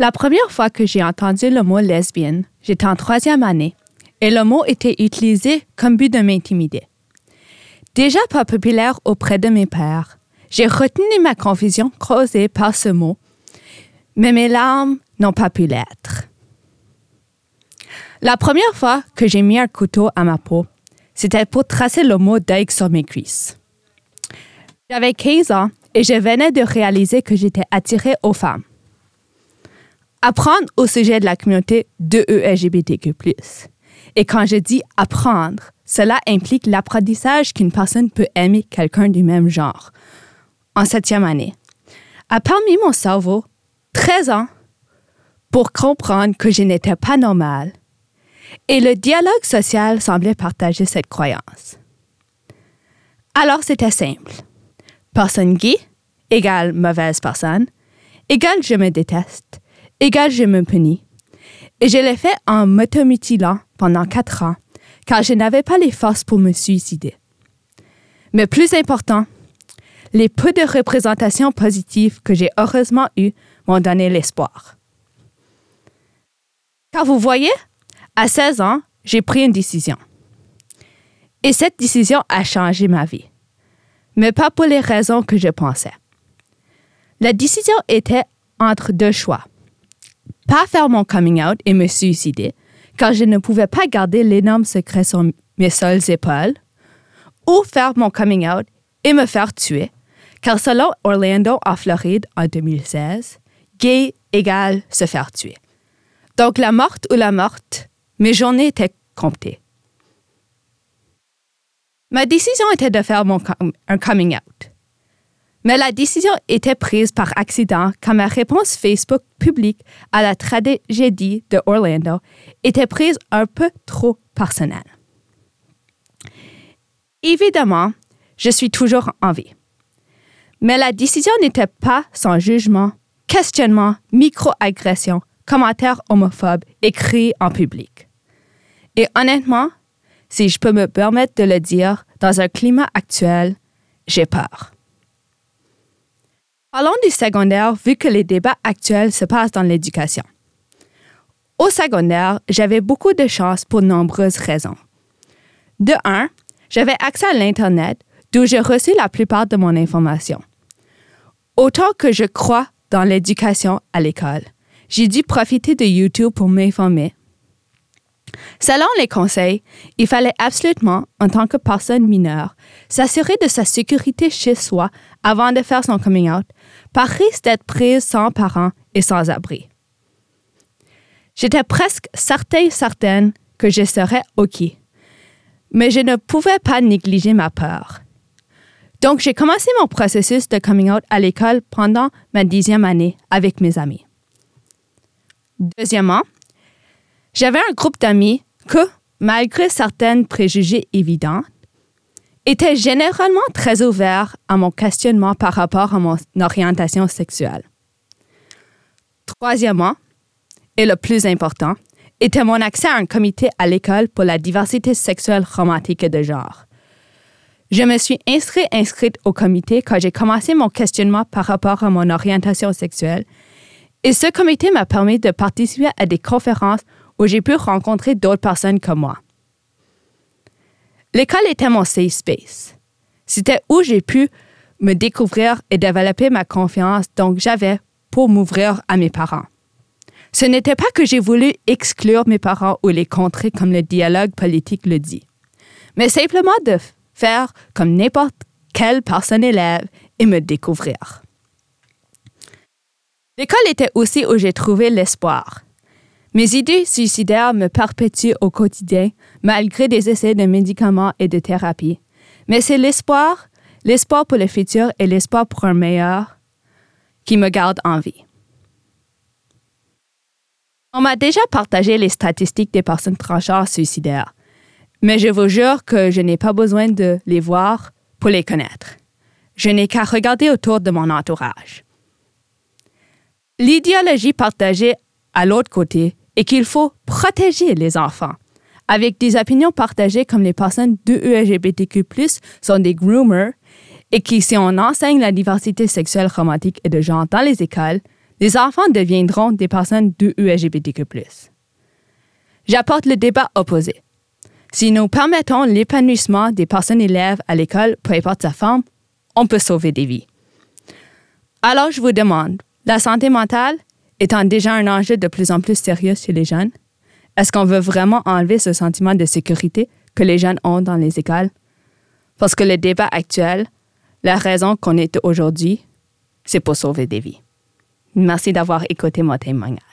La première fois que j'ai entendu le mot lesbienne, j'étais en troisième année et le mot était utilisé comme but de m'intimider. Déjà pas populaire auprès de mes pères, j'ai retenu ma confusion causée par ce mot, mais mes larmes n'ont pas pu l'être. La première fois que j'ai mis un couteau à ma peau, c'était pour tracer le mot deuil sur mes cuisses. J'avais 15 ans et je venais de réaliser que j'étais attirée aux femmes. Apprendre au sujet de la communauté de LGBTQ+. Et quand je dis apprendre, cela implique l'apprentissage qu'une personne peut aimer quelqu'un du même genre. En septième année, a permis mon cerveau 13 ans pour comprendre que je n'étais pas normale. Et le dialogue social semblait partager cette croyance. Alors c'était simple. Personne gay égale mauvaise personne, égale je me déteste, égale je me punis. Et je l'ai fait en m'automutilant pendant quatre ans, car je n'avais pas les forces pour me suicider. Mais plus important, les peu de représentations positives que j'ai heureusement eues m'ont donné l'espoir. Car vous voyez, à 16 ans, j'ai pris une décision. Et cette décision a changé ma vie, mais pas pour les raisons que je pensais. La décision était entre deux choix. Pas faire mon coming out et me suicider, car je ne pouvais pas garder l'énorme secret sur mes seules épaules, ou faire mon coming out et me faire tuer, car selon Orlando en Floride en 2016, gay égale se faire tuer. Donc la morte ou la morte, mes journées étaient comptées. Ma décision était de faire mon un coming out. Mais la décision était prise par accident quand ma réponse Facebook publique à la tragédie de Orlando était prise un peu trop personnelle. Évidemment, je suis toujours en vie. Mais la décision n'était pas sans jugement, questionnement, micro-agression, commentaires homophobes écrits en public. Et honnêtement, si je peux me permettre de le dire, dans un climat actuel, j'ai peur. Parlons du secondaire vu que les débats actuels se passent dans l'éducation. Au secondaire, j'avais beaucoup de chance pour nombreuses raisons. De un, j'avais accès à l'Internet d'où j'ai reçu la plupart de mon information. Autant que je crois dans l'éducation à l'école, j'ai dû profiter de YouTube pour m'informer. Selon les conseils, il fallait absolument, en tant que personne mineure, s'assurer de sa sécurité chez soi avant de faire son coming out, par risque d'être prise sans parents et sans abri. J'étais presque certaine, que je serais OK, mais je ne pouvais pas négliger ma peur. Donc, j'ai commencé mon processus de coming out à l'école pendant ma dixième année avec mes amis. Deuxièmement, j'avais un groupe d'amis que, malgré certains préjugés évidents, étaient généralement très ouverts à mon questionnement par rapport à mon orientation sexuelle. Troisièmement, et le plus important, était mon accès à un comité à l'école pour la diversité sexuelle romantique et de genre. Je me suis inscrit, inscrite au comité quand j'ai commencé mon questionnement par rapport à mon orientation sexuelle, et ce comité m'a permis de participer à des conférences où j'ai pu rencontrer d'autres personnes comme moi. L'école était mon safe space. C'était où j'ai pu me découvrir et développer ma confiance, donc j'avais pour m'ouvrir à mes parents. Ce n'était pas que j'ai voulu exclure mes parents ou les contrer comme le dialogue politique le dit, mais simplement de faire comme n'importe quelle personne élève et me découvrir. L'école était aussi où j'ai trouvé l'espoir. Mes idées suicidaires me perpétuent au quotidien, malgré des essais de médicaments et de thérapie. Mais c'est l'espoir, l'espoir pour le futur et l'espoir pour un meilleur qui me gardent en vie. On m'a déjà partagé les statistiques des personnes transgenres suicidaires, mais je vous jure que je n'ai pas besoin de les voir pour les connaître. Je n'ai qu'à regarder autour de mon entourage. L'idéologie partagée à l'autre côté est qu'il faut protéger les enfants. Avec des opinions partagées comme les personnes de LGBTQ+, sont des groomers, et que si on enseigne la diversité sexuelle, romantique et de genre dans les écoles, les enfants deviendront des personnes de ULGBTQ+. J'apporte le débat opposé. Si nous permettons l'épanouissement des personnes élèves à l'école, peu importe sa forme, on peut sauver des vies. Alors je vous demande, la santé mentale étant déjà un enjeu de plus en plus sérieux chez les jeunes, est-ce qu'on veut vraiment enlever ce sentiment de sécurité que les jeunes ont dans les écoles? Parce que le débat actuel, la raison qu'on est aujourd'hui, c'est pour sauver des vies. Merci d'avoir écouté mon témoignage.